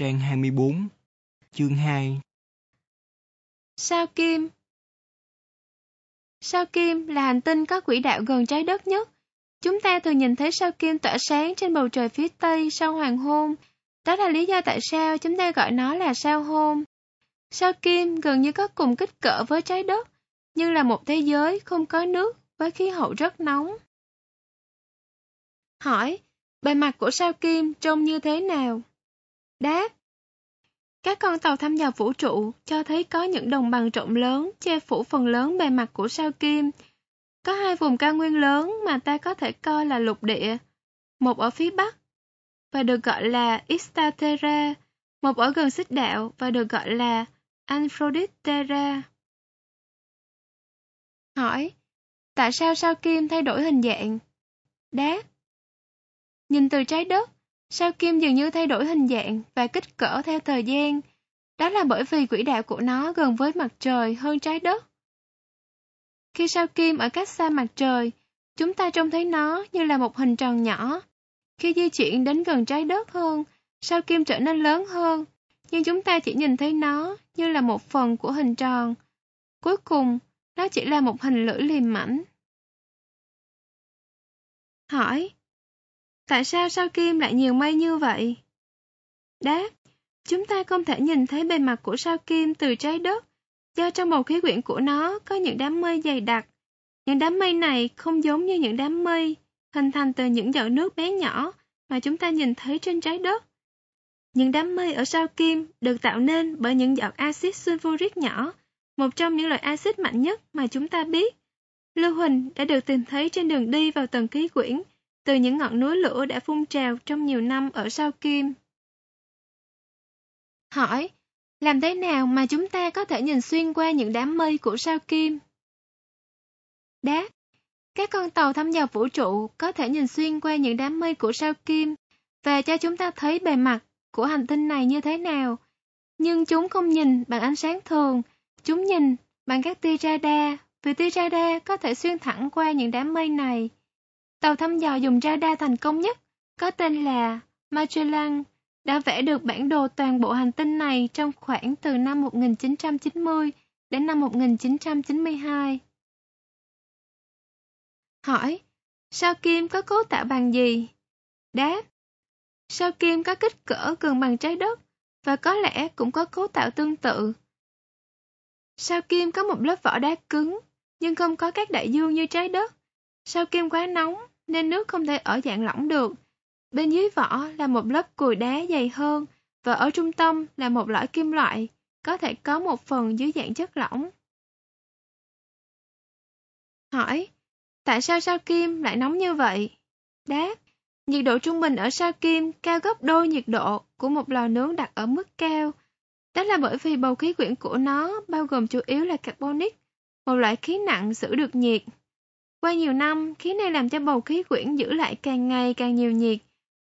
trang 24, chương 2. Sao Kim Sao Kim là hành tinh có quỹ đạo gần trái đất nhất. Chúng ta thường nhìn thấy sao Kim tỏa sáng trên bầu trời phía Tây sau hoàng hôn. Đó là lý do tại sao chúng ta gọi nó là sao hôn. Sao Kim gần như có cùng kích cỡ với trái đất, nhưng là một thế giới không có nước với khí hậu rất nóng. Hỏi, bề mặt của sao Kim trông như thế nào? Đáp, các con tàu thăm dò vũ trụ cho thấy có những đồng bằng rộng lớn che phủ phần lớn bề mặt của sao Kim. Có hai vùng cao nguyên lớn mà ta có thể coi là lục địa, một ở phía bắc và được gọi là Istatera, một ở gần xích đạo và được gọi là Aphroditera. Hỏi, tại sao sao Kim thay đổi hình dạng? Đáp, nhìn từ trái đất, sao Kim dường như thay đổi hình dạng và kích cỡ theo thời gian. Đó là bởi vì quỹ đạo của nó gần với mặt trời hơn trái đất. Khi sao Kim ở cách xa mặt trời, chúng ta trông thấy nó như là một hình tròn nhỏ. Khi di chuyển đến gần trái đất hơn, sao Kim trở nên lớn hơn, nhưng chúng ta chỉ nhìn thấy nó như là một phần của hình tròn. Cuối cùng, nó chỉ là một hình lưỡi liềm mảnh. Hỏi, Tại sao sao kim lại nhiều mây như vậy? Đáp, chúng ta không thể nhìn thấy bề mặt của sao kim từ trái đất, do trong bầu khí quyển của nó có những đám mây dày đặc. Những đám mây này không giống như những đám mây hình thành từ những giọt nước bé nhỏ mà chúng ta nhìn thấy trên trái đất. Những đám mây ở sao kim được tạo nên bởi những giọt axit sulfuric nhỏ, một trong những loại axit mạnh nhất mà chúng ta biết. Lưu huỳnh đã được tìm thấy trên đường đi vào tầng khí quyển từ những ngọn núi lửa đã phun trào trong nhiều năm ở sao Kim. Hỏi, làm thế nào mà chúng ta có thể nhìn xuyên qua những đám mây của sao Kim? Đáp, các con tàu thăm dò vũ trụ có thể nhìn xuyên qua những đám mây của sao Kim và cho chúng ta thấy bề mặt của hành tinh này như thế nào. Nhưng chúng không nhìn bằng ánh sáng thường, chúng nhìn bằng các tia radar, vì tia radar có thể xuyên thẳng qua những đám mây này. Tàu thăm dò dùng radar thành công nhất, có tên là Magellan, đã vẽ được bản đồ toàn bộ hành tinh này trong khoảng từ năm 1990 đến năm 1992. Hỏi, sao kim có cấu tạo bằng gì? Đáp, sao kim có kích cỡ gần bằng trái đất và có lẽ cũng có cấu tạo tương tự. Sao kim có một lớp vỏ đá cứng nhưng không có các đại dương như trái đất. Sao kim quá nóng nên nước không thể ở dạng lỏng được. Bên dưới vỏ là một lớp cùi đá dày hơn và ở trung tâm là một lõi kim loại, có thể có một phần dưới dạng chất lỏng. Hỏi, tại sao sao kim lại nóng như vậy? Đáp, nhiệt độ trung bình ở sao kim cao gấp đôi nhiệt độ của một lò nướng đặt ở mức cao. Đó là bởi vì bầu khí quyển của nó bao gồm chủ yếu là carbonic, một loại khí nặng giữ được nhiệt. Qua nhiều năm, khí này làm cho bầu khí quyển giữ lại càng ngày càng nhiều nhiệt,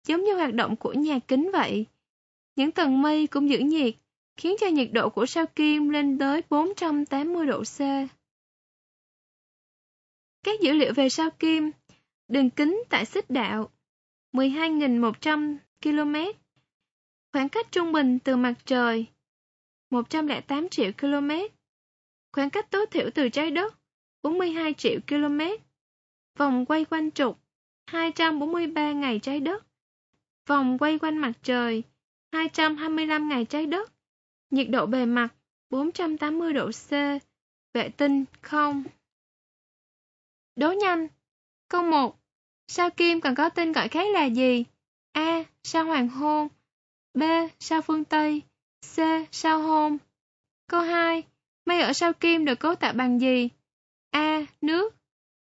giống như hoạt động của nhà kính vậy. Những tầng mây cũng giữ nhiệt, khiến cho nhiệt độ của sao kim lên tới 480 độ C. Các dữ liệu về sao kim, đường kính tại xích đạo 12.100 km, khoảng cách trung bình từ mặt trời 108 triệu km, khoảng cách tối thiểu từ trái đất 42 triệu km, Vòng quay quanh trục 243 ngày trái đất. Vòng quay quanh mặt trời 225 ngày trái đất. Nhiệt độ bề mặt 480 độ C. Vệ tinh không. Đố nhanh. Câu 1. Sao Kim còn có tên gọi khác là gì? A. Sao Hoàng Hôn B. Sao Phương Tây C. Sao Hôn Câu 2. Mây ở sao Kim được cấu tạo bằng gì? A. Nước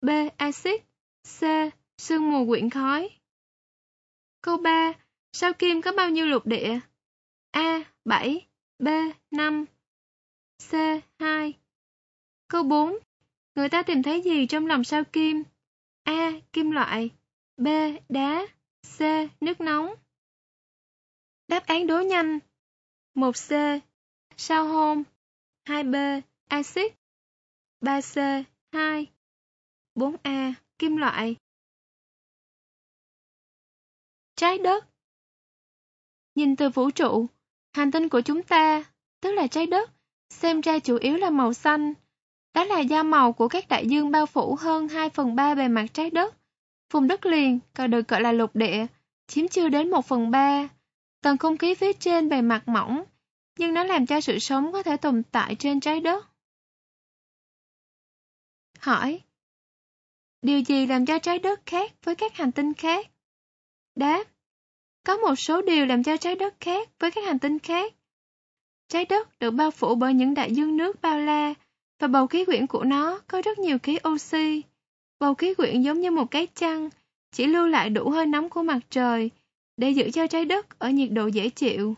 B. Axit, C. Sương mù quyển khói Câu 3. Sao Kim có bao nhiêu lục địa? A. 7 B. 5 C. 2 Câu 4. Người ta tìm thấy gì trong lòng sao Kim? A. Kim loại B. Đá C. Nước nóng Đáp án đố nhanh 1C. Sao hôn 2B. Axit 3C. 2 4A. Kim loại Trái đất Nhìn từ vũ trụ, Hành tinh của chúng ta, tức là trái đất, xem ra chủ yếu là màu xanh. Đó là do màu của các đại dương bao phủ hơn 2 phần 3 bề mặt trái đất. Vùng đất liền, còn được gọi là lục địa, chiếm chưa đến 1 phần 3. Tầng không khí phía trên bề mặt mỏng, nhưng nó làm cho sự sống có thể tồn tại trên trái đất. Hỏi Điều gì làm cho trái đất khác với các hành tinh khác? Đáp Có một số điều làm cho trái đất khác với các hành tinh khác. Trái đất được bao phủ bởi những đại dương nước bao la và bầu khí quyển của nó có rất nhiều khí oxy. Bầu khí quyển giống như một cái chăn, chỉ lưu lại đủ hơi nóng của mặt trời để giữ cho trái đất ở nhiệt độ dễ chịu.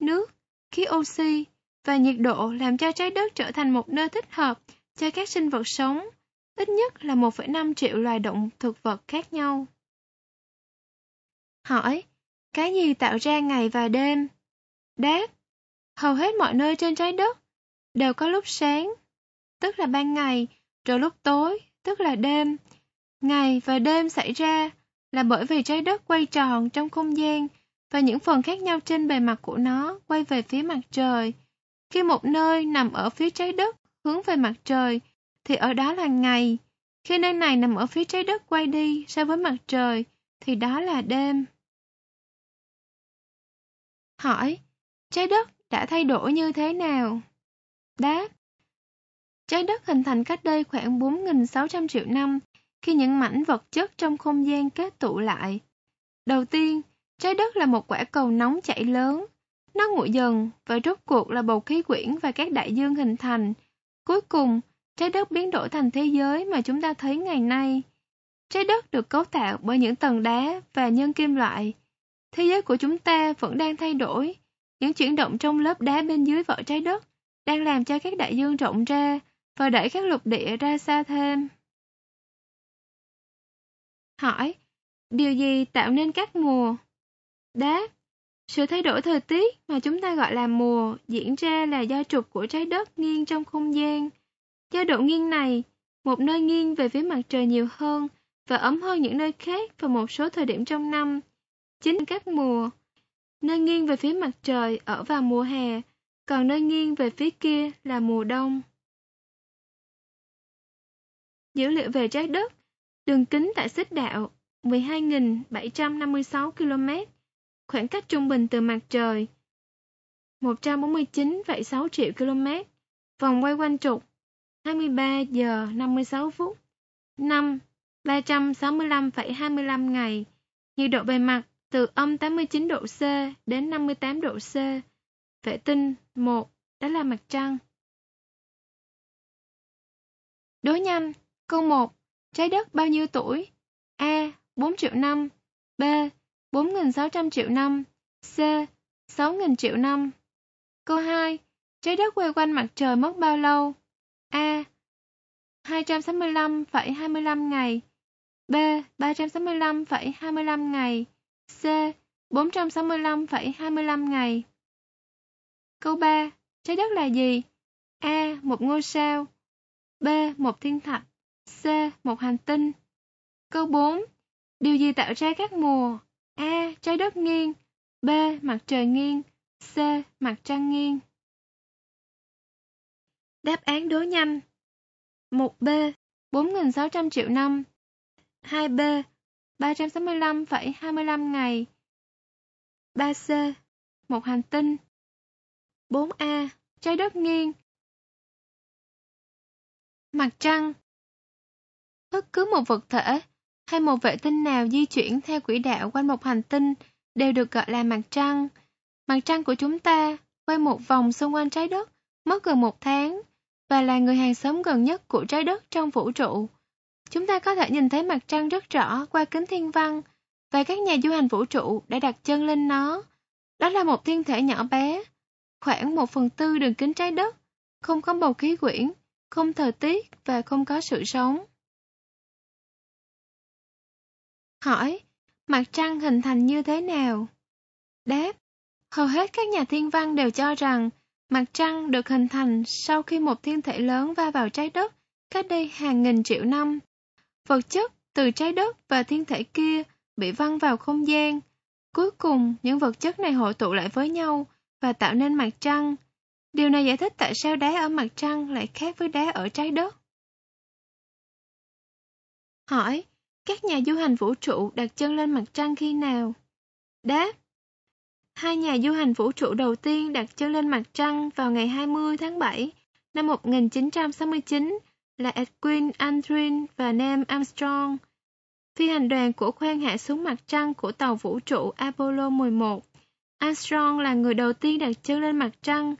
Nước, khí oxy và nhiệt độ làm cho trái đất trở thành một nơi thích hợp cho các sinh vật sống, ít nhất là 1,5 triệu loài động thực vật khác nhau. Hỏi, cái gì tạo ra ngày và đêm? Đáp, hầu hết mọi nơi trên trái đất đều có lúc sáng, tức là ban ngày, rồi lúc tối, tức là đêm. Ngày và đêm xảy ra là bởi vì trái đất quay tròn trong không gian và những phần khác nhau trên bề mặt của nó quay về phía mặt trời. Khi một nơi nằm ở phía trái đất hướng về mặt trời, thì ở đó là ngày. Khi nơi này nằm ở phía trái đất quay đi so với mặt trời, thì đó là đêm. Hỏi, trái đất đã thay đổi như thế nào? Đáp, trái đất hình thành cách đây khoảng 4.600 triệu năm khi những mảnh vật chất trong không gian kết tụ lại. Đầu tiên, trái đất là một quả cầu nóng chảy lớn. Nó nguội dần và rốt cuộc là bầu khí quyển và các đại dương hình thành. Cuối cùng, trái đất biến đổi thành thế giới mà chúng ta thấy ngày nay. Trái đất được cấu tạo bởi những tầng đá và nhân kim loại. Thế giới của chúng ta vẫn đang thay đổi. Những chuyển động trong lớp đá bên dưới vỏ trái đất đang làm cho các đại dương rộng ra và đẩy các lục địa ra xa thêm. Hỏi, điều gì tạo nên các mùa? Đáp, sự thay đổi thời tiết mà chúng ta gọi là mùa diễn ra là do trục của trái đất nghiêng trong không gian. Do độ nghiêng này, một nơi nghiêng về phía mặt trời nhiều hơn và ấm hơn những nơi khác vào một số thời điểm trong năm. Chính các mùa, nơi nghiêng về phía mặt trời ở vào mùa hè, còn nơi nghiêng về phía kia là mùa đông. Dữ liệu về trái đất Đường kính tại xích đạo 12.756 km, khoảng cách trung bình từ mặt trời 149,6 triệu km, vòng quay quanh trục 23 giờ 56 phút, năm 365,25 ngày, nhiệt độ bề mặt từ âm 89 độ C đến 58 độ C, vệ tinh 1, đó là mặt trăng. Đối nhanh, câu 1 Trái đất bao nhiêu tuổi? A. 4 triệu năm B. 4.600 triệu năm C. 6.000 triệu năm Câu 2. Trái đất quay quanh mặt trời mất bao lâu? A. 265,25 ngày B. 365,25 ngày C. 465,25 ngày Câu 3. Trái đất là gì? A. Một ngôi sao B. Một thiên thạch C. Một hành tinh Câu 4. Điều gì tạo ra các mùa? A. Trái đất nghiêng B. Mặt trời nghiêng C. Mặt trăng nghiêng Đáp án đố nhanh. 1B 4.600 triệu năm. 2B 365,25 ngày. 3C Một hành tinh. 4A Trái đất nghiêng. Mặt trăng. Bất cứ một vật thể hay một vệ tinh nào di chuyển theo quỹ đạo quanh một hành tinh đều được gọi là mặt trăng. Mặt trăng của chúng ta quay một vòng xung quanh trái đất mất gần một tháng và là người hàng xóm gần nhất của trái đất trong vũ trụ. Chúng ta có thể nhìn thấy mặt trăng rất rõ qua kính thiên văn và các nhà du hành vũ trụ đã đặt chân lên nó. Đó là một thiên thể nhỏ bé, khoảng một phần tư đường kính trái đất, không có bầu khí quyển, không thời tiết và không có sự sống. Hỏi, mặt trăng hình thành như thế nào? Đáp, hầu hết các nhà thiên văn đều cho rằng mặt trăng được hình thành sau khi một thiên thể lớn va vào trái đất cách đây hàng nghìn triệu năm. Vật chất từ trái đất và thiên thể kia bị văng vào không gian. Cuối cùng, những vật chất này hội tụ lại với nhau và tạo nên mặt trăng. Điều này giải thích tại sao đá ở mặt trăng lại khác với đá ở trái đất. Hỏi, các nhà du hành vũ trụ đặt chân lên mặt trăng khi nào? Đáp, hai nhà du hành vũ trụ đầu tiên đặt chân lên mặt trăng vào ngày 20 tháng 7 năm 1969 là Edwin Aldrin và Neil Armstrong. Phi hành đoàn của khoang hạ xuống mặt trăng của tàu vũ trụ Apollo 11. Armstrong là người đầu tiên đặt chân lên mặt trăng,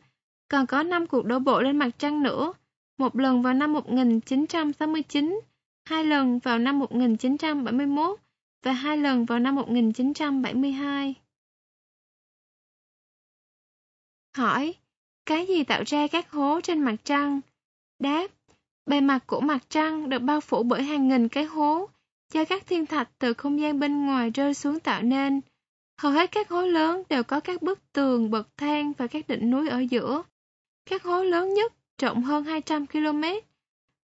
còn có 5 cuộc đổ bộ lên mặt trăng nữa, một lần vào năm 1969, hai lần vào năm 1971 và hai lần vào năm 1972. Hỏi, cái gì tạo ra các hố trên mặt trăng? Đáp, bề mặt của mặt trăng được bao phủ bởi hàng nghìn cái hố do các thiên thạch từ không gian bên ngoài rơi xuống tạo nên. Hầu hết các hố lớn đều có các bức tường, bậc thang và các đỉnh núi ở giữa. Các hố lớn nhất rộng hơn 200 km.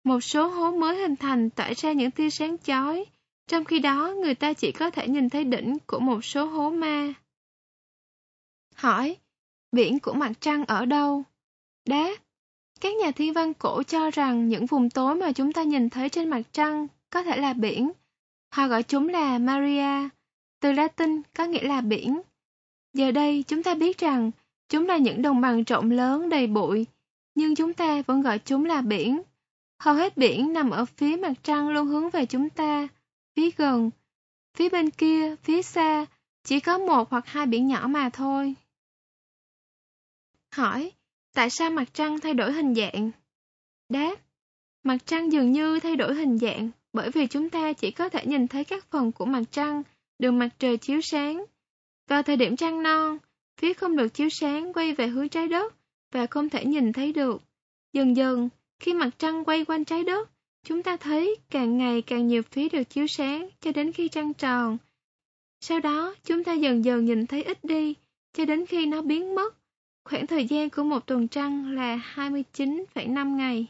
Một số hố mới hình thành tỏa ra những tia sáng chói, trong khi đó người ta chỉ có thể nhìn thấy đỉnh của một số hố ma. Hỏi, biển của mặt trăng ở đâu? Đáp, các nhà thiên văn cổ cho rằng những vùng tối mà chúng ta nhìn thấy trên mặt trăng có thể là biển. Họ gọi chúng là Maria, từ Latin có nghĩa là biển. Giờ đây chúng ta biết rằng chúng là những đồng bằng rộng lớn đầy bụi, nhưng chúng ta vẫn gọi chúng là biển. Hầu hết biển nằm ở phía mặt trăng luôn hướng về chúng ta, phía gần. Phía bên kia, phía xa, chỉ có một hoặc hai biển nhỏ mà thôi. Hỏi, tại sao mặt trăng thay đổi hình dạng? Đáp, mặt trăng dường như thay đổi hình dạng bởi vì chúng ta chỉ có thể nhìn thấy các phần của mặt trăng được mặt trời chiếu sáng. Vào thời điểm trăng non, phía không được chiếu sáng quay về hướng trái đất và không thể nhìn thấy được. Dần dần, khi mặt trăng quay quanh trái đất, chúng ta thấy càng ngày càng nhiều phía được chiếu sáng cho đến khi trăng tròn. Sau đó, chúng ta dần dần nhìn thấy ít đi cho đến khi nó biến mất. Khoảng thời gian của một tuần trăng là 29,5 ngày.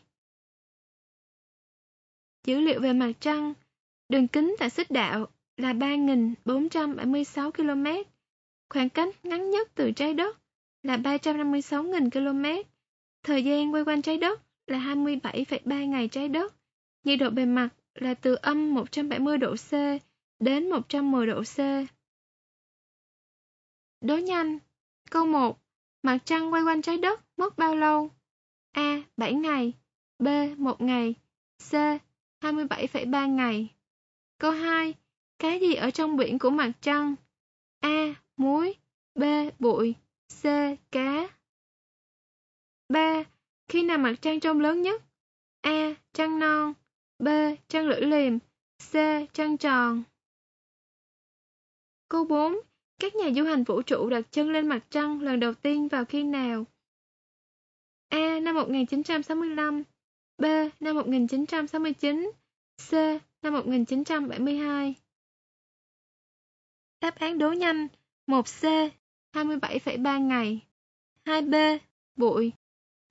Dữ liệu về mặt trăng, đường kính tại xích đạo là 3.476 km, khoảng cách ngắn nhất từ trái đất là 356.000 km, thời gian quay quanh trái đất là 27,3 ngày trái đất, nhiệt độ bề mặt là từ âm 170 độ C đến 110 độ C. Đố nhanh. Câu 1. Mặt trăng quay quanh trái đất mất bao lâu? A. 7 ngày B. 1 ngày C. 27,3 ngày Câu 2. Cái gì ở trong biển của mặt trăng? A. Muối B. Bụi C. Cá 3. Khi nào mặt trăng trông lớn nhất? A. Trăng non B. Trăng lưỡi liềm C. Trăng tròn Câu 4. Các nhà du hành vũ trụ đặt chân lên mặt trăng lần đầu tiên vào khi nào? A. Năm 1965 B. Năm 1969 C. Năm 1972 Đáp án đố nhanh 1C 27,3 ngày 2B Bụi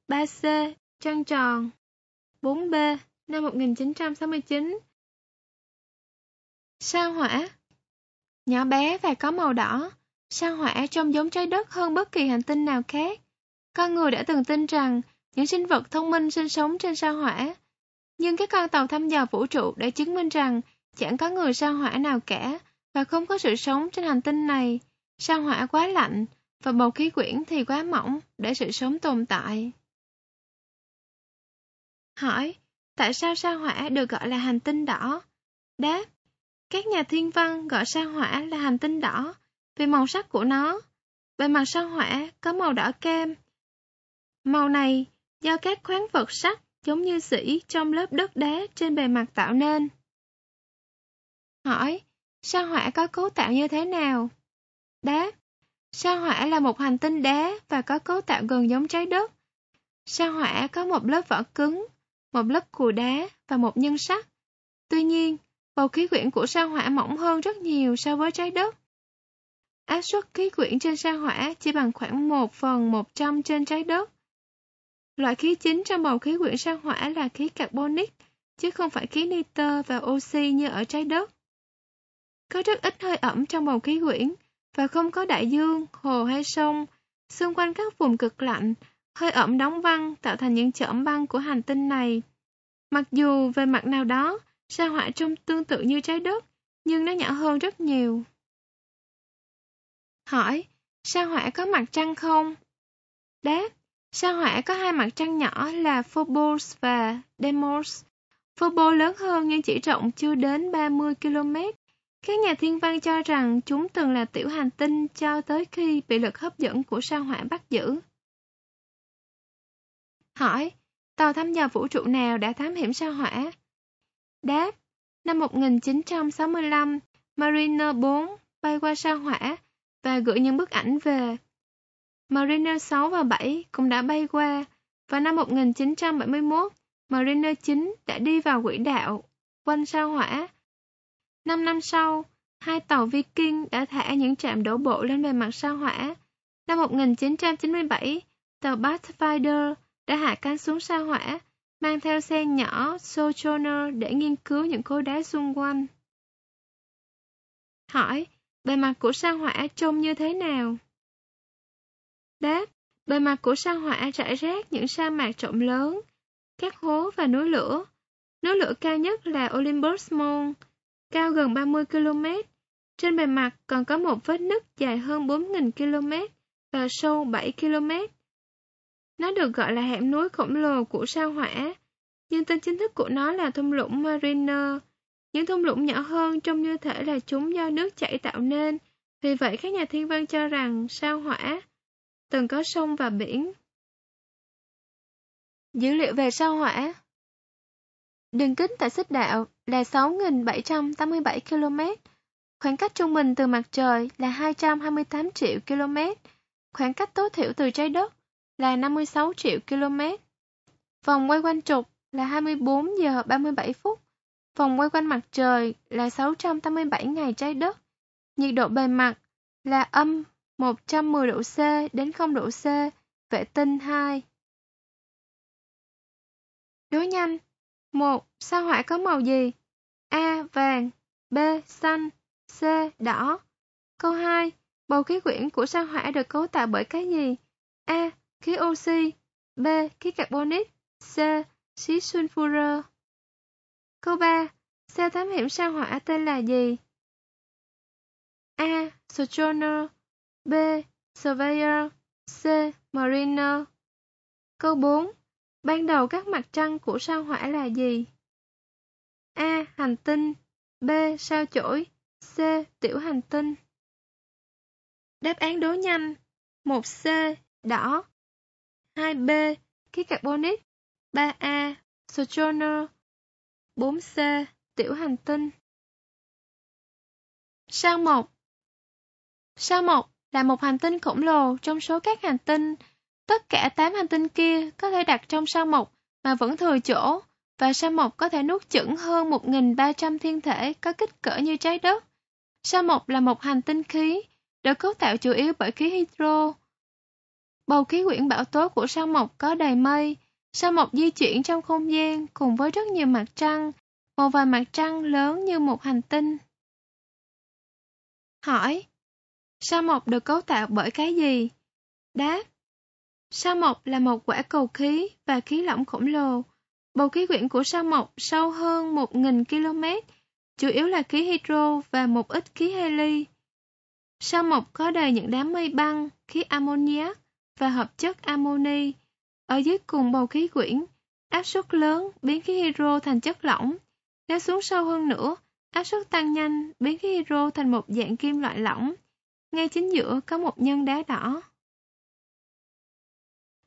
3C Trăng tròn 4B năm 1969 Sao hỏa Nhỏ bé và có màu đỏ, sao hỏa trông giống trái đất hơn bất kỳ hành tinh nào khác. Con người đã từng tin rằng những sinh vật thông minh sinh sống trên sao hỏa. Nhưng các con tàu thăm dò vũ trụ đã chứng minh rằng chẳng có người sao hỏa nào cả và không có sự sống trên hành tinh này. Sao hỏa quá lạnh và bầu khí quyển thì quá mỏng để sự sống tồn tại. Hỏi, tại sao sao hỏa được gọi là hành tinh đỏ? Đáp, các nhà thiên văn gọi sao hỏa là hành tinh đỏ vì màu sắc của nó. Bề mặt sao hỏa có màu đỏ cam. Màu này do các khoáng vật sắt giống như sỉ trong lớp đất đá trên bề mặt tạo nên. Hỏi, sao hỏa có cấu tạo như thế nào? Đáp, sao hỏa là một hành tinh đá và có cấu tạo gần giống trái đất. Sao hỏa có một lớp vỏ cứng, một lớp cùi đá và một nhân sắt. Tuy nhiên, bầu khí quyển của sao hỏa mỏng hơn rất nhiều so với trái đất. Áp suất khí quyển trên sao hỏa chỉ bằng khoảng 1 phần 100 trên trái đất. Loại khí chính trong bầu khí quyển sao hỏa là khí carbonic, chứ không phải khí nitơ và oxy như ở trái đất. Có rất ít hơi ẩm trong bầu khí quyển và không có đại dương, hồ hay sông, xung quanh các vùng cực lạnh, hơi ẩm đóng băng tạo thành những chởm băng của hành tinh này. Mặc dù về mặt nào đó, sao hỏa trông tương tự như trái đất, nhưng nó nhỏ hơn rất nhiều. Hỏi, sao hỏa có mặt trăng không? Đáp, sao hỏa có hai mặt trăng nhỏ là Phobos và Deimos. Phobos lớn hơn nhưng chỉ rộng chưa đến 30 km. Các nhà thiên văn cho rằng chúng từng là tiểu hành tinh cho tới khi bị lực hấp dẫn của sao hỏa bắt giữ. Hỏi, tàu thăm dò vũ trụ nào đã thám hiểm sao hỏa? Đáp, năm 1965, Mariner 4 bay qua sao hỏa và gửi những bức ảnh về. Mariner 6 và 7 cũng đã bay qua, và năm 1971, Mariner 9 đã đi vào quỹ đạo quanh sao hỏa. Năm năm sau, hai tàu Viking đã thả những trạm đổ bộ lên bề mặt sao hỏa. Năm 1997, tàu Pathfinder đã hạ cánh xuống sao hỏa, mang theo xe nhỏ Sojourner để nghiên cứu những khối đá xung quanh. Hỏi, bề mặt của sao hỏa trông như thế nào? Đáp, bề mặt của sao hỏa rải rác những sa mạc rộng lớn, các hố và núi lửa. Núi lửa cao nhất là Olympus Mons, cao gần 30 km. Trên bề mặt còn có một vết nứt dài hơn 4.000 km và sâu 7 km. Nó được gọi là hẻm núi khổng lồ của sao hỏa, nhưng tên chính thức của nó là thung lũng Mariner. Những thung lũng nhỏ hơn trông như thể là chúng do nước chảy tạo nên, vì vậy các nhà thiên văn cho rằng sao hỏa từng có sông và biển. Dữ liệu về sao hỏa. Đường kính tại xích đạo là 6.787 km, khoảng cách trung bình từ mặt trời là 228 triệu km, khoảng cách tối thiểu từ trái đất là 56 triệu km. Vòng quay quanh trục là 24 giờ 37 phút. Vòng quay quanh mặt trời là 687 ngày trái đất. Nhiệt độ bề mặt là âm 110 độ C đến 0 độ C, vệ tinh 2. Đối nhanh 1. Sao hỏa có màu gì? A. Vàng B. Xanh C. Đỏ Câu 2. Bầu khí quyển của sao hỏa được cấu tạo bởi cái gì? A khí oxy, B. khí carbonic, C. khí sulfur. Câu 3. Xe thám hiểm sao hỏa tên là gì? A. Sojourner B. Surveyor C. Mariner Câu 4. Ban đầu các mặt trăng của sao hỏa là gì? A. Hành tinh B. Sao chổi C. Tiểu hành tinh Đáp án đố nhanh 1C. Đỏ 2B. Khí carbonic 3A. Sojourner 4C. Tiểu hành tinh Sao Mộc Sao Mộc là một hành tinh khổng lồ trong số các hành tinh. Tất cả 8 hành tinh kia có thể đặt trong sao Mộc mà vẫn thừa chỗ, và sao Mộc có thể nuốt chửng hơn 1.300 thiên thể có kích cỡ như trái đất. Sao Mộc là một hành tinh khí, được cấu tạo chủ yếu bởi khí hydro, Bầu khí quyển bão tố của sao mộc có đầy mây, sao mộc di chuyển trong không gian cùng với rất nhiều mặt trăng, một vài mặt trăng lớn như một hành tinh. Hỏi, sao mộc được cấu tạo bởi cái gì? Đáp, sao mộc là một quả cầu khí và khí lỏng khổng lồ. Bầu khí quyển của sao mộc sâu hơn 1.000 km, chủ yếu là khí hydro và một ít khí heli. Sao mộc có đầy những đám mây băng, khí ammoniac, và hợp chất amoni. Ở dưới cùng bầu khí quyển, áp suất lớn biến khí hydro thành chất lỏng. Nếu xuống sâu hơn nữa, áp suất tăng nhanh biến khí hydro thành một dạng kim loại lỏng. Ngay chính giữa có một nhân đá đỏ.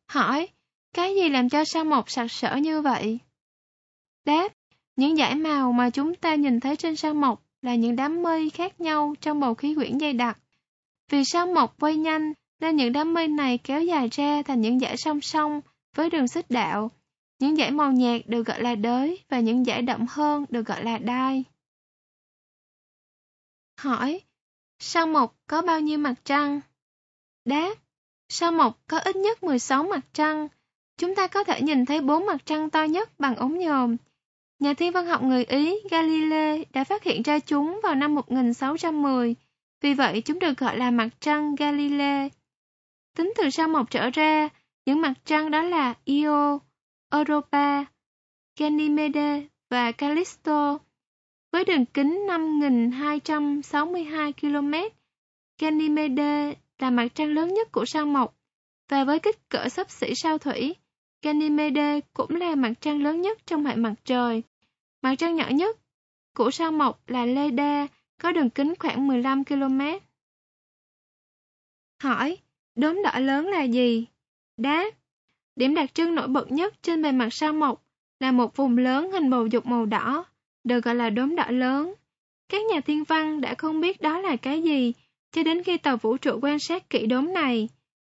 Hỏi, cái gì làm cho sao mộc sặc sỡ như vậy? Đáp, những dải màu mà chúng ta nhìn thấy trên sao mộc là những đám mây khác nhau trong bầu khí quyển dày đặc. Vì sao mộc quay nhanh nên những đám mây này kéo dài ra thành những dải song song với đường xích đạo. Những dải màu nhạt được gọi là đới và những dải đậm hơn được gọi là đai. Hỏi, sao mộc có bao nhiêu mặt trăng? Đáp, sao mộc có ít nhất 16 mặt trăng. Chúng ta có thể nhìn thấy bốn mặt trăng to nhất bằng ống nhòm. Nhà thiên văn học người Ý Galilei đã phát hiện ra chúng vào năm 1610, vì vậy chúng được gọi là mặt trăng Galilei. Tính từ sao mộc trở ra, những mặt trăng đó là Io, Europa, Ganymede và Callisto. Với đường kính 5.262 km, Ganymede là mặt trăng lớn nhất của sao mộc, và với kích cỡ sấp xỉ sao thủy, Ganymede cũng là mặt trăng lớn nhất trong hệ mặt trời. Mặt trăng nhỏ nhất của sao mộc là Leda, có đường kính khoảng 15 km. Hỏi, đốm đỏ lớn là gì? Đáp, điểm đặc trưng nổi bật nhất trên bề mặt sao mộc là một vùng lớn hình bầu dục màu đỏ, được gọi là đốm đỏ lớn. Các nhà thiên văn đã không biết đó là cái gì, cho đến khi tàu vũ trụ quan sát kỹ đốm này.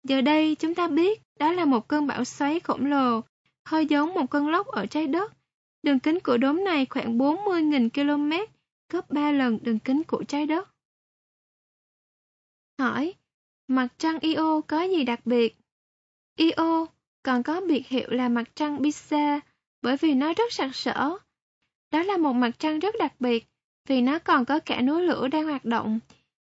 Giờ đây chúng ta biết đó là một cơn bão xoáy khổng lồ, hơi giống một cơn lốc ở trái đất. Đường kính của đốm này khoảng 40.000 km, gấp 3 lần đường kính của trái đất. Hỏi, mặt trăng Io có gì đặc biệt? Io còn có biệt hiệu là mặt trăng Pisa bởi vì nó rất sặc sỡ. Đó là một mặt trăng rất đặc biệt vì nó còn có cả núi lửa đang hoạt động.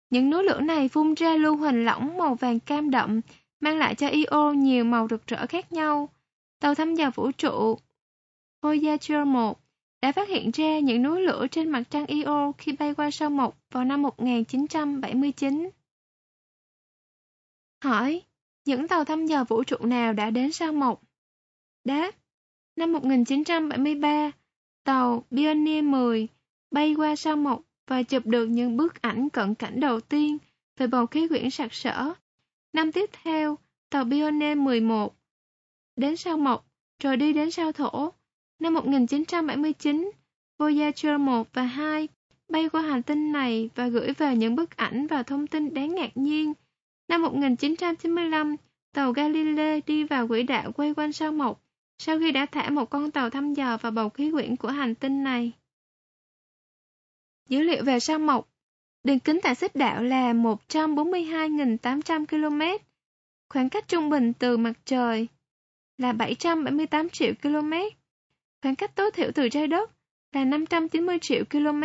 Những núi lửa này phun ra lưu huỳnh lỏng màu vàng cam đậm, mang lại cho Io nhiều màu rực rỡ khác nhau. Tàu thăm dò vũ trụ Voyager 1 đã phát hiện ra những núi lửa trên mặt trăng Io khi bay qua sao Mộc vào năm 1979. Hỏi, những tàu thăm dò vũ trụ nào đã đến sao Mộc? Đáp, năm 1973, tàu Pioneer 10 bay qua sao Mộc và chụp được những bức ảnh cận cảnh đầu tiên về bầu khí quyển sặc sỡ. Năm tiếp theo, tàu Pioneer 11 đến sao Mộc, rồi đi đến sao Thổ. Năm 1979, Voyager 1 và 2 bay qua hành tinh này và gửi về những bức ảnh và thông tin đáng ngạc nhiên. Năm 1995, tàu Galileo đi vào quỹ đạo quay quanh sao Mộc sau khi đã thả một con tàu thăm dò vào bầu khí quyển của hành tinh này. Dữ liệu về sao Mộc Đường kính tại xích đạo là 142.800 km. Khoảng cách trung bình từ mặt trời là 778 triệu km. Khoảng cách tối thiểu từ trái đất là 590 triệu km.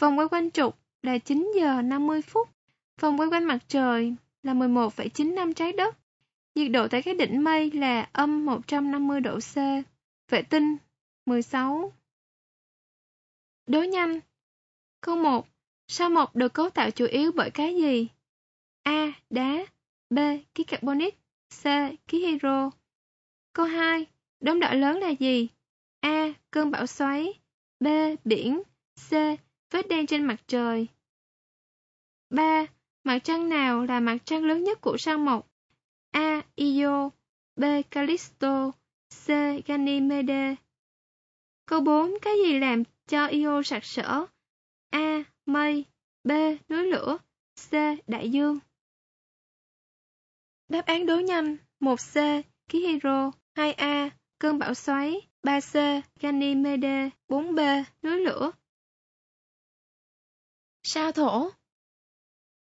Vòng quay quanh trục là 9 giờ 50 phút. Vòng quay quanh mặt trời là 11,9 năm trái đất. Nhiệt độ tại các đỉnh mây là âm 150 độ C. Vệ tinh 16. Đối nhanh Câu 1. Sao mộc được cấu tạo chủ yếu bởi cái gì? A. Đá B. Khí carbonic C. Khí hydro Câu 2. Đốm đỏ lớn là gì? A. Cơn bão xoáy B. Biển C. Vết đen trên mặt trời 3. Mặt trăng nào là mặt trăng lớn nhất của sao mộc? A. Io, B. Callisto, C. Ganymede Câu 4. Cái gì làm cho Io sặc sỡ? A. Mây, B. Núi lửa, C. Đại dương Đáp án đối nhanh 1C. Khí hydro 2A. Cơn bão xoáy 3C. Ganymede 4B. Núi lửa Sao thổ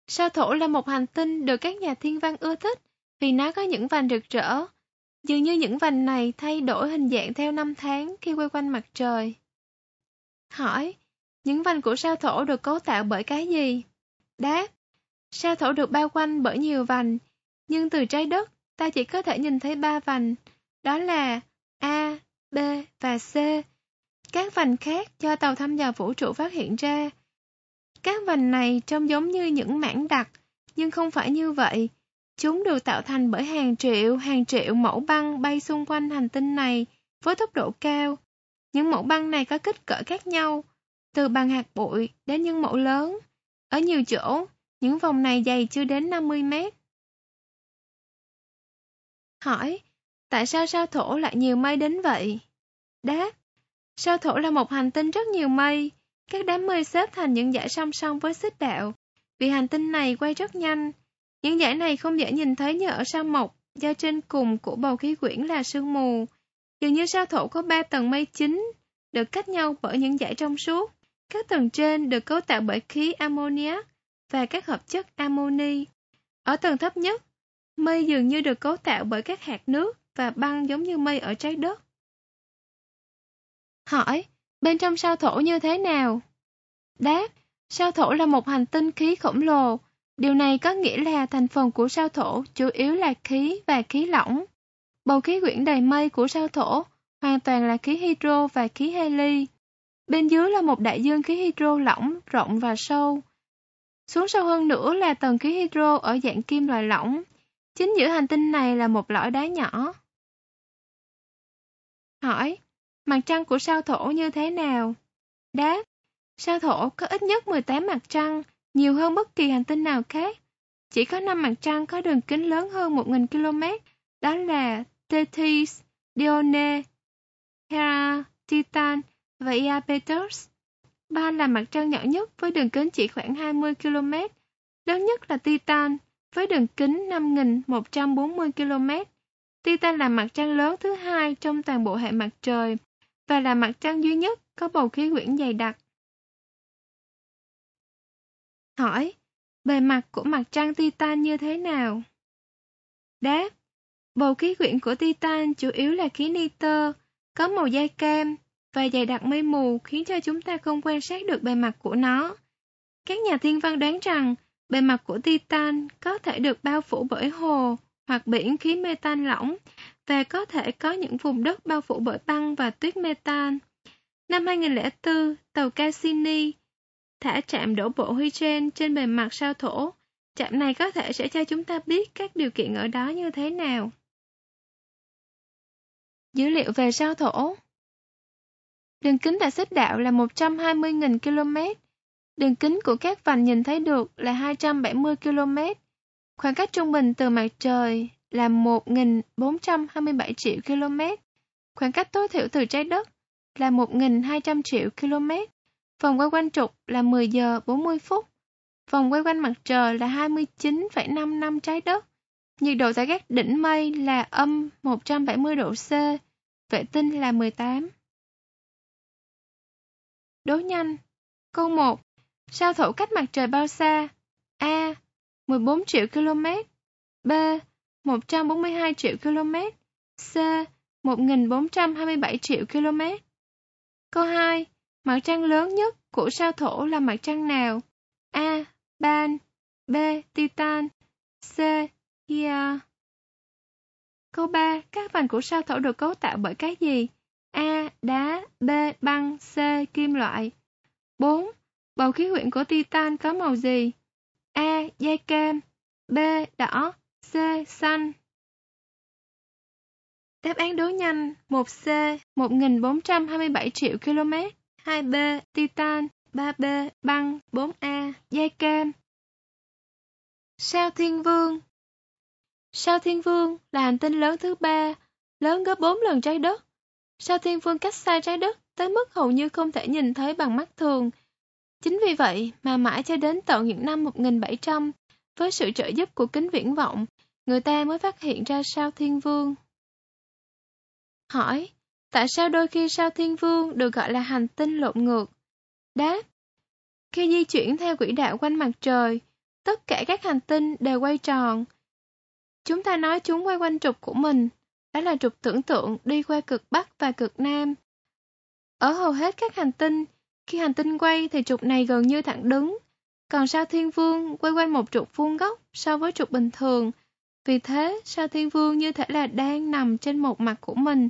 Sao thổ là một hành tinh được các nhà thiên văn ưa thích vì nó có những vành rực rỡ. Dường như những vành này thay đổi hình dạng theo năm tháng khi quay quanh mặt trời. Hỏi, những vành của sao thổ được cấu tạo bởi cái gì? Đáp, sao thổ được bao quanh bởi nhiều vành, nhưng từ trái đất ta chỉ có thể nhìn thấy ba vành, đó là A, B và C. Các vành khác do tàu thăm dò vũ trụ phát hiện ra. Các vành này trông giống như những mảng đặc, nhưng không phải như vậy. Chúng được tạo thành bởi hàng triệu, hàng triệu mẫu băng bay xung quanh hành tinh này với tốc độ cao. Những mẫu băng này có kích cỡ khác nhau, từ bằng hạt bụi đến những mẫu lớn. Ở nhiều chỗ, những vòng này dày chưa đến 50 mét. Hỏi, tại sao sao thổ lại nhiều mây đến vậy? Đáp, sao thổ là một hành tinh rất nhiều mây. Các đám mây xếp thành những dải song song với xích đạo. Vì hành tinh này quay rất nhanh, những dải này không dễ nhìn thấy như ở sao mộc, do trên cùng của bầu khí quyển là sương mù. Dường như sao thổ có ba tầng mây chính, được cách nhau bởi những dải trong suốt. Các tầng trên được cấu tạo bởi khí ammoniac và các hợp chất amoni. Ở tầng thấp nhất, mây dường như được cấu tạo bởi các hạt nước và băng giống như mây ở trái đất. Hỏi, bên trong sao thổ như thế nào? Đáp, sao thổ là một hành tinh khí khổng lồ, Điều này có nghĩa là thành phần của sao thổ chủ yếu là khí và khí lỏng. Bầu khí quyển đầy mây của sao thổ hoàn toàn là khí hydro và khí heli. Bên dưới là một đại dương khí hydro lỏng, rộng và sâu. Xuống sâu hơn nữa là tầng khí hydro ở dạng kim loại lỏng. Chính giữa hành tinh này là một lõi đá nhỏ. Hỏi, mặt trăng của sao thổ như thế nào? Đáp, sao thổ có ít nhất 18 mặt trăng, nhiều hơn bất kỳ hành tinh nào khác. Chỉ có 5 mặt trăng có đường kính lớn hơn 1.000 km, đó là Tethys, Dione, Hera, Titan và Iapetus. Ba là mặt trăng nhỏ nhất với đường kính chỉ khoảng 20 km, lớn nhất là Titan với đường kính 5.140 km. Titan là mặt trăng lớn thứ hai trong toàn bộ hệ mặt trời và là mặt trăng duy nhất có bầu khí quyển dày đặc. Hỏi, bề mặt của mặt trăng Titan như thế nào? Đáp, bầu khí quyển của Titan chủ yếu là khí nitơ, có màu da cam và dày đặc mây mù khiến cho chúng ta không quan sát được bề mặt của nó. Các nhà thiên văn đoán rằng bề mặt của Titan có thể được bao phủ bởi hồ hoặc biển khí metan lỏng và có thể có những vùng đất bao phủ bởi băng và tuyết metan. Năm 2004, tàu Cassini thả trạm đổ bộ hydrogen trên bề mặt sao thổ. Trạm này có thể sẽ cho chúng ta biết các điều kiện ở đó như thế nào. Dữ liệu về sao thổ Đường kính tại xích đạo là 120.000 km. Đường kính của các vành nhìn thấy được là 270 km. Khoảng cách trung bình từ mặt trời là 1.427 triệu km. Khoảng cách tối thiểu từ trái đất là 1.200 triệu km. Vòng quay quanh trục là 10 giờ 40 phút. Vòng quay quanh mặt trời là 29,5 năm trái đất. Nhiệt độ tại các đỉnh mây là âm 170 độ C. Vệ tinh là 18. Đố nhanh. Câu 1. Sao thổ cách mặt trời bao xa? A. 14 triệu km. B. 142 triệu km. C. 1427 triệu km. Câu 2. Mặt trăng lớn nhất của sao thổ là mặt trăng nào? A. Ban, B. Titan, C. Hia Câu 3. Các vành của sao thổ được cấu tạo bởi cái gì? A. Đá, B. Băng, C. Kim loại 4. Bầu khí quyển của Titan có màu gì? A. Dây cam B. Đỏ C. Xanh Đáp án đố nhanh 1C 1427 triệu km 2B. Titan 3B. Băng 4A. dây cam Sao Thiên Vương Sao Thiên Vương là hành tinh lớn thứ ba, lớn gấp 4 lần trái đất. Sao Thiên Vương cách xa trái đất tới mức hầu như không thể nhìn thấy bằng mắt thường. Chính vì vậy mà mãi cho đến tận những năm 1700, với sự trợ giúp của kính viễn vọng, người ta mới phát hiện ra sao Thiên Vương. Hỏi, tại sao đôi khi sao Thiên Vương được gọi là hành tinh lộn ngược? Đáp, khi di chuyển theo quỹ đạo quanh mặt trời, tất cả các hành tinh đều quay tròn. Chúng ta nói chúng quay quanh trục của mình, đó là trục tưởng tượng đi qua cực Bắc và cực Nam. Ở hầu hết các hành tinh, khi hành tinh quay thì trục này gần như thẳng đứng, còn sao thiên vương quay quanh một trục vuông góc so với trục bình thường. Vì thế, sao thiên vương như thể là đang nằm trên một mặt của mình.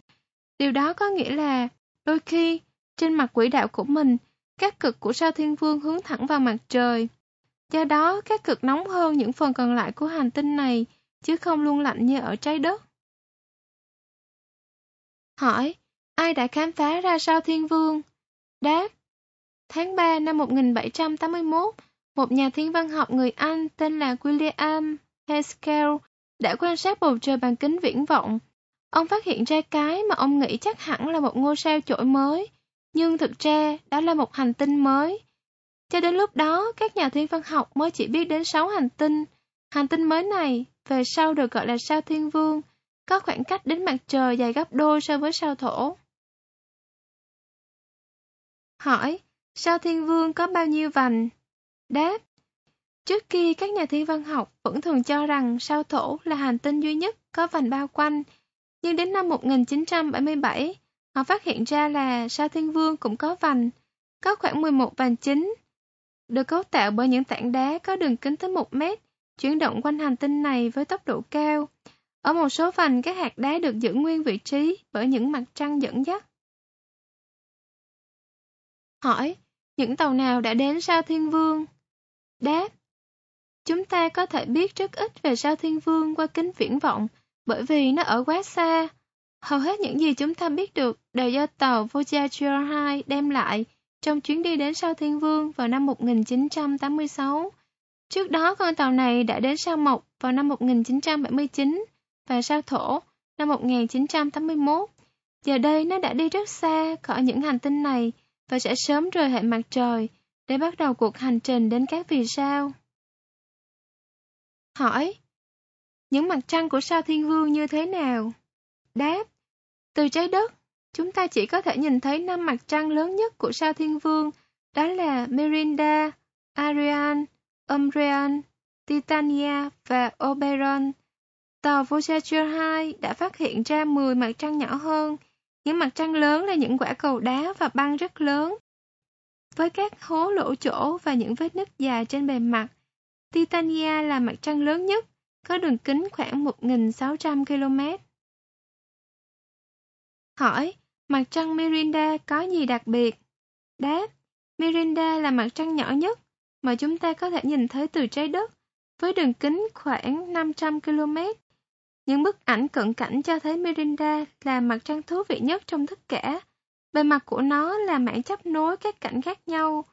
Điều đó có nghĩa là, đôi khi, trên mặt quỹ đạo của mình, các cực của sao thiên vương hướng thẳng vào mặt trời. Do đó, các cực nóng hơn những phần còn lại của hành tinh này, chứ không luôn lạnh như ở trái đất. Hỏi, ai đã khám phá ra sao thiên vương? Đáp, tháng 3 năm 1781, một nhà thiên văn học người Anh tên là William Haskell đã quan sát bầu trời bằng kính viễn vọng. Ông phát hiện ra cái mà ông nghĩ chắc hẳn là một ngôi sao chổi mới, nhưng thực ra đó là một hành tinh mới. Cho đến lúc đó, các nhà thiên văn học mới chỉ biết đến 6 hành tinh. Hành tinh mới này về sau được gọi là sao thiên vương, có khoảng cách đến mặt trời dài gấp đôi so với sao thổ. Hỏi, sao thiên vương có bao nhiêu vành? Đáp, trước kia các nhà thiên văn học vẫn thường cho rằng sao thổ là hành tinh duy nhất có vành bao quanh, nhưng đến năm 1977, họ phát hiện ra là sao thiên vương cũng có vành, có khoảng 11 vành chính. được cấu tạo bởi những tảng đá có đường kính tới 1 mét, chuyển động quanh hành tinh này với tốc độ cao. Ở một số vành, các hạt đá được giữ nguyên vị trí bởi những mặt trăng dẫn dắt. Hỏi, những tàu nào đã đến sao thiên vương? Đáp, chúng ta có thể biết rất ít về sao thiên vương qua kính viễn vọng bởi vì nó ở quá xa. Hầu hết những gì chúng ta biết được đều do tàu Voyager 2 đem lại trong chuyến đi đến sao Thiên Vương vào năm 1986. Trước đó con tàu này đã đến sao Mộc vào năm 1979 và sao Thổ năm 1981. Giờ đây nó đã đi rất xa khỏi những hành tinh này và sẽ sớm rời hệ mặt trời để bắt đầu cuộc hành trình đến các vì sao. Hỏi, những mặt trăng của sao Thiên Vương như thế nào? Đáp, từ trái đất, chúng ta chỉ có thể nhìn thấy năm mặt trăng lớn nhất của sao Thiên Vương, đó là Mirinda, Ariane, Umbrian, Titania và Oberon. Tàu Voyager 2 đã phát hiện ra 10 mặt trăng nhỏ hơn. Những mặt trăng lớn là những quả cầu đá và băng rất lớn. Với các hố lỗ chỗ và những vết nứt dài trên bề mặt, Titania là mặt trăng lớn nhất, có đường kính khoảng 1.600 km. Hỏi, mặt trăng Mirinda có gì đặc biệt? Đáp, Mirinda là mặt trăng nhỏ nhất mà chúng ta có thể nhìn thấy từ trái đất, với đường kính khoảng 500 km. Những bức ảnh cận cảnh cho thấy Mirinda là mặt trăng thú vị nhất trong tất cả. Bề mặt của nó là mảng chấp nối các cảnh khác nhau,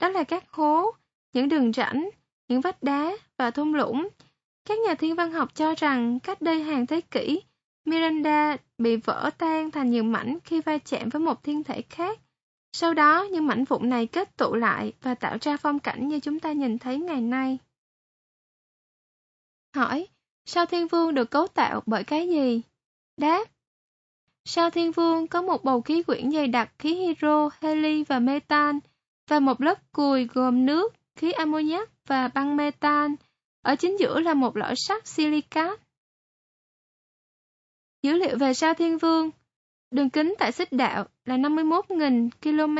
đó là các hố, những đường rãnh, những vách đá và thung lũng. Các nhà thiên văn học cho rằng cách đây hàng thế kỷ, Miranda bị vỡ tan thành nhiều mảnh khi va chạm với một thiên thể khác. Sau đó, những mảnh vụn này kết tụ lại và tạo ra phong cảnh như chúng ta nhìn thấy ngày nay. Hỏi, sao thiên vương được cấu tạo bởi cái gì? Đáp, sao thiên vương có một bầu khí quyển dày đặc khí hydro, heli và metan và một lớp cùi gồm nước, khí ammoniac và băng metan. Ở chính giữa là một lõi sắt silicat. Dữ liệu về sao Thiên Vương Đường kính tại xích đạo là 51.000 km,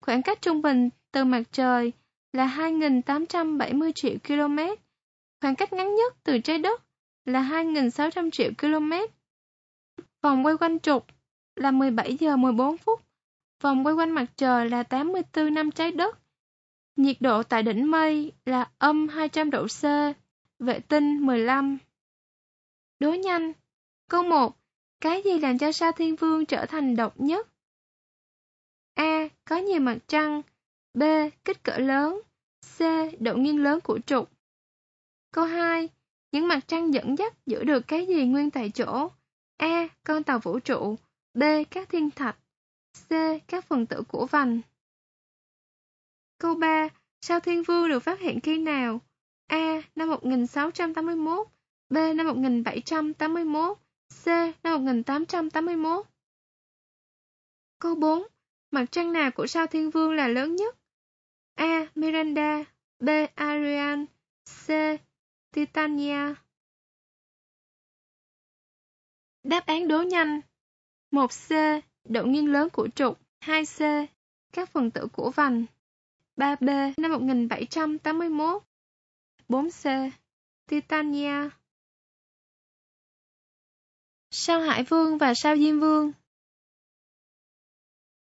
khoảng cách trung bình từ mặt trời là 2.870 triệu km, khoảng cách ngắn nhất từ trái đất là 2.600 triệu km. Vòng quay quanh trục là 17 giờ 14 phút, vòng quay quanh mặt trời là 84 năm trái đất. Nhiệt độ tại đỉnh mây là âm 200 độ C, vệ tinh 15. Đố nhanh Câu 1. Cái gì làm cho sao thiên vương trở thành độc nhất? A. Có nhiều mặt trăng. B. Kích cỡ lớn. C. Độ nghiêng lớn của trục. Câu 2. Những mặt trăng dẫn dắt giữ được cái gì nguyên tại chỗ? A. Con tàu vũ trụ. B. Các thiên thạch. C. Các phần tử của vành. Câu 3. Sao Thiên Vương được phát hiện khi nào? A. Năm 1681 B. Năm 1781 C. Năm 1881 Câu 4. Mặt trăng nào của sao thiên vương là lớn nhất? A. Miranda B. Ariane C. Titania Đáp án đố nhanh 1C. Độ nghiêng lớn của trục 2C. Các phần tử của vành 3B. Năm 1781 4C. Titania Sao Hải Vương và Sao Diêm Vương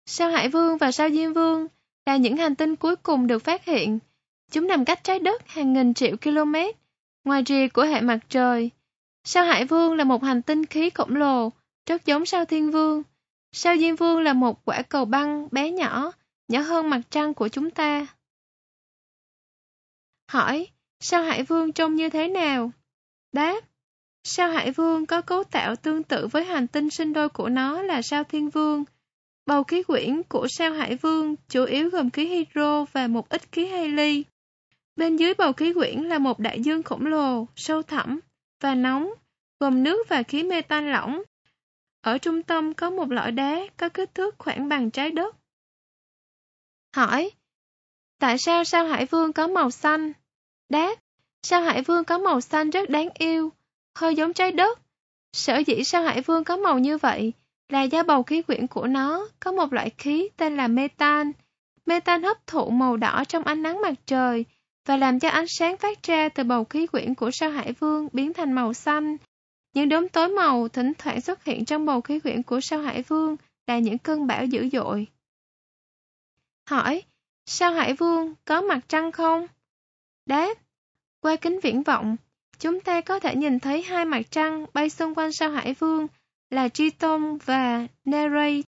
Sao Hải Vương và Sao Diêm Vương là những hành tinh cuối cùng được phát hiện. Chúng nằm cách trái đất hàng nghìn triệu km, ngoài rìa của hệ mặt trời. Sao Hải Vương là một hành tinh khí khổng lồ, rất giống sao Thiên Vương. Sao Diêm Vương là một quả cầu băng bé nhỏ, nhỏ hơn mặt trăng của chúng ta. Hỏi, sao Hải Vương trông như thế nào? Đáp, Sao Hải Vương có cấu tạo tương tự với hành tinh sinh đôi của nó là sao Thiên Vương. Bầu khí quyển của sao Hải Vương chủ yếu gồm khí hydro và một ít khí heli. Bên dưới bầu khí quyển là một đại dương khổng lồ, sâu thẳm và nóng, gồm nước và khí metan lỏng. Ở trung tâm có một lõi đá có kích thước khoảng bằng trái đất. Hỏi, tại sao sao Hải Vương có màu xanh? Đáp, sao Hải Vương có màu xanh rất đáng yêu, hơi giống trái đất. Sở dĩ sao Hải Vương có màu như vậy là do bầu khí quyển của nó có một loại khí tên là metan. Metan hấp thụ màu đỏ trong ánh nắng mặt trời và làm cho ánh sáng phát ra từ bầu khí quyển của sao Hải Vương biến thành màu xanh. Những đốm tối màu thỉnh thoảng xuất hiện trong bầu khí quyển của sao Hải Vương là những cơn bão dữ dội. Hỏi, sao Hải Vương có mặt trăng không? Đáp, qua kính viễn vọng, chúng ta có thể nhìn thấy hai mặt trăng bay xung quanh sao Hải Vương là Triton và Nereid.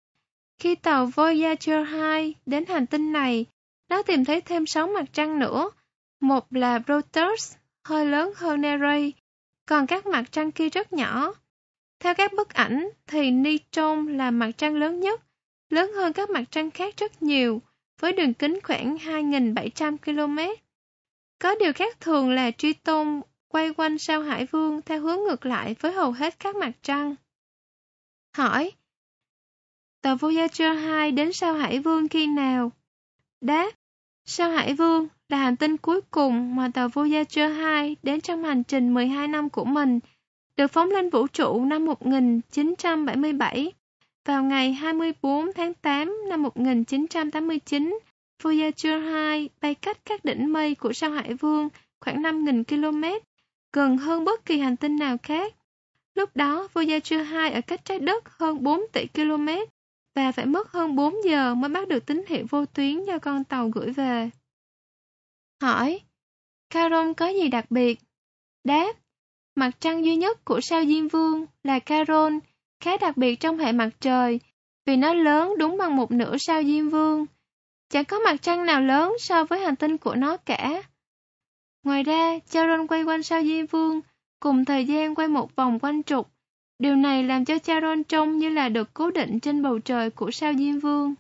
Khi tàu Voyager 2 đến hành tinh này, nó tìm thấy thêm 6 mặt trăng nữa. Một là Proteus, hơi lớn hơn Nereid, còn các mặt trăng kia rất nhỏ. Theo các bức ảnh thì Nitron là mặt trăng lớn nhất, lớn hơn các mặt trăng khác rất nhiều, với đường kính khoảng 2.700 km. Có điều khác thường là Triton quay quanh sao Hải Vương theo hướng ngược lại với hầu hết các mặt trăng. Hỏi Tàu Voyager 2 đến sao Hải Vương khi nào? Đáp Sao Hải Vương là hành tinh cuối cùng mà tàu Voyager 2 đến trong hành trình 12 năm của mình, được phóng lên vũ trụ năm 1977. Vào ngày 24 tháng 8 năm 1989, Voyager 2 bay cách các đỉnh mây của sao Hải Vương khoảng 5.000 km, gần hơn bất kỳ hành tinh nào khác. Lúc đó, Voyager 2 ở cách trái đất hơn 4 tỷ km và phải mất hơn 4 giờ mới bắt được tín hiệu vô tuyến do con tàu gửi về. Hỏi, Caron có gì đặc biệt? Đáp, mặt trăng duy nhất của sao Diêm Vương là Caron, khá đặc biệt trong hệ mặt trời, vì nó lớn đúng bằng một nửa sao Diêm Vương. Chẳng có mặt trăng nào lớn so với hành tinh của nó cả. Ngoài ra, Charon quay quanh sao Diêm Vương, cùng thời gian quay một vòng quanh trục. Điều này làm cho Charon trông như là được cố định trên bầu trời của sao Diêm Vương.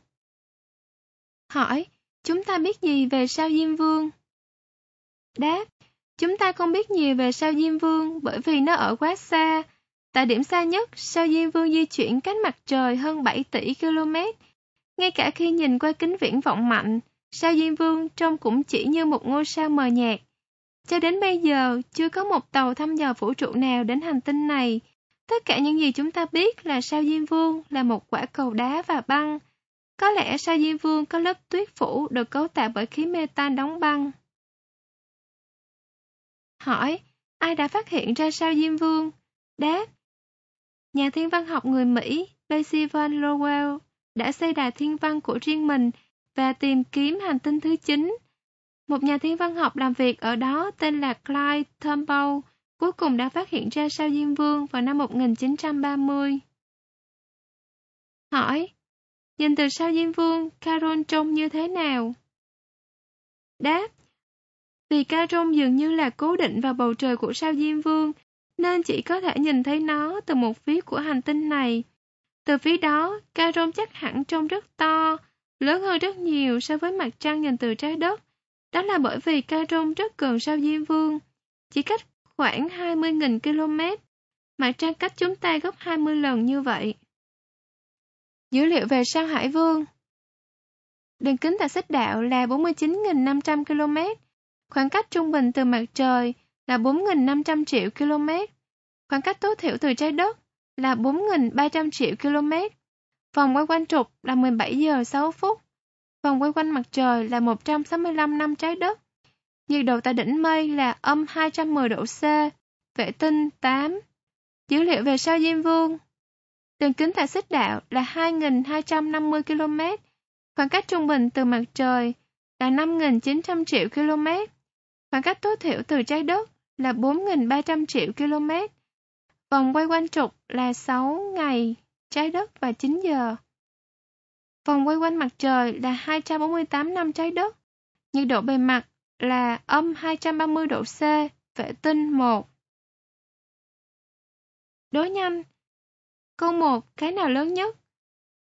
Hỏi, chúng ta biết gì về sao Diêm Vương? Đáp, chúng ta không biết nhiều về sao Diêm Vương bởi vì nó ở quá xa. Tại điểm xa nhất, sao Diêm Vương di chuyển cách mặt trời hơn 7 tỷ km. Ngay cả khi nhìn qua kính viễn vọng mạnh, sao Diêm Vương trông cũng chỉ như một ngôi sao mờ nhạt. Cho đến bây giờ, chưa có một tàu thăm dò vũ trụ nào đến hành tinh này. Tất cả những gì chúng ta biết là sao Diêm Vương là một quả cầu đá và băng. Có lẽ sao Diêm Vương có lớp tuyết phủ được cấu tạo bởi khí metan đóng băng. Hỏi, ai đã phát hiện ra sao Diêm Vương? Đáp, nhà thiên văn học người Mỹ Percy Van Lowell đã xây đài thiên văn của riêng mình và tìm kiếm hành tinh thứ 9 một nhà thiên văn học làm việc ở đó tên là Clyde Turnbull cuối cùng đã phát hiện ra sao Diêm Vương vào năm 1930. Hỏi, nhìn từ sao Diêm Vương, Caron trông như thế nào? Đáp, vì Caron dường như là cố định vào bầu trời của sao Diêm Vương, nên chỉ có thể nhìn thấy nó từ một phía của hành tinh này. Từ phía đó, Caron chắc hẳn trông rất to, lớn hơn rất nhiều so với mặt trăng nhìn từ trái đất. Đó là bởi vì Caron rất gần sao Diêm Vương, chỉ cách khoảng 20.000 km. Mặt trăng cách chúng ta gấp 20 lần như vậy. Dữ liệu về sao Hải Vương Đường kính tại xích đạo là 49.500 km. Khoảng cách trung bình từ mặt trời là 4.500 triệu km. Khoảng cách tối thiểu từ trái đất là 4.300 triệu km. Vòng quay quanh trục là 17 giờ 6 phút. Vòng quay quanh mặt trời là 165 năm trái đất. Nhiệt độ tại đỉnh mây là âm 210 độ C, vệ tinh 8. Dữ liệu về sao Diêm Vương Đường kính tại xích đạo là 2.250 km, khoảng cách trung bình từ mặt trời là 5.900 triệu km, khoảng cách tối thiểu từ trái đất là 4.300 triệu km, vòng quay quanh trục là 6 ngày trái đất và 9 giờ. Vòng quay quanh mặt trời là 248 năm trái đất. Nhiệt độ bề mặt là âm 230 độ C, vệ tinh 1. Đối nhanh Câu 1. Cái nào lớn nhất?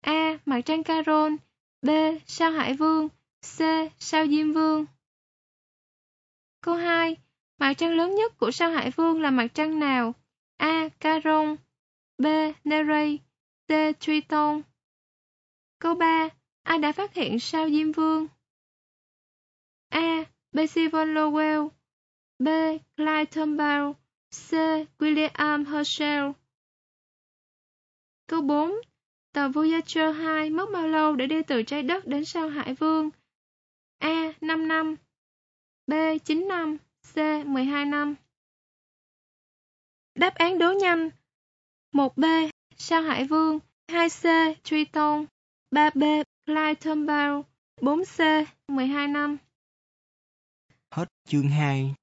A. Mặt trăng Caron B. Sao Hải Vương C. Sao Diêm Vương Câu 2. Mặt trăng lớn nhất của sao Hải Vương là mặt trăng nào? A. Caron, B. Nereid C. Triton Câu 3. Ai đã phát hiện sao Diêm Vương? A. Percival Lowell B. Clyde Tombaugh C. William Herschel Câu 4. Tàu Voyager 2 mất bao lâu để đi từ trái đất đến sao Hải Vương? A. 5 năm B. 9 năm, C. 12 năm Đáp án đố nhanh 1B. Sao Hải Vương 2C. Triton 3B. Clyde 4C. 12 năm Hết chương 2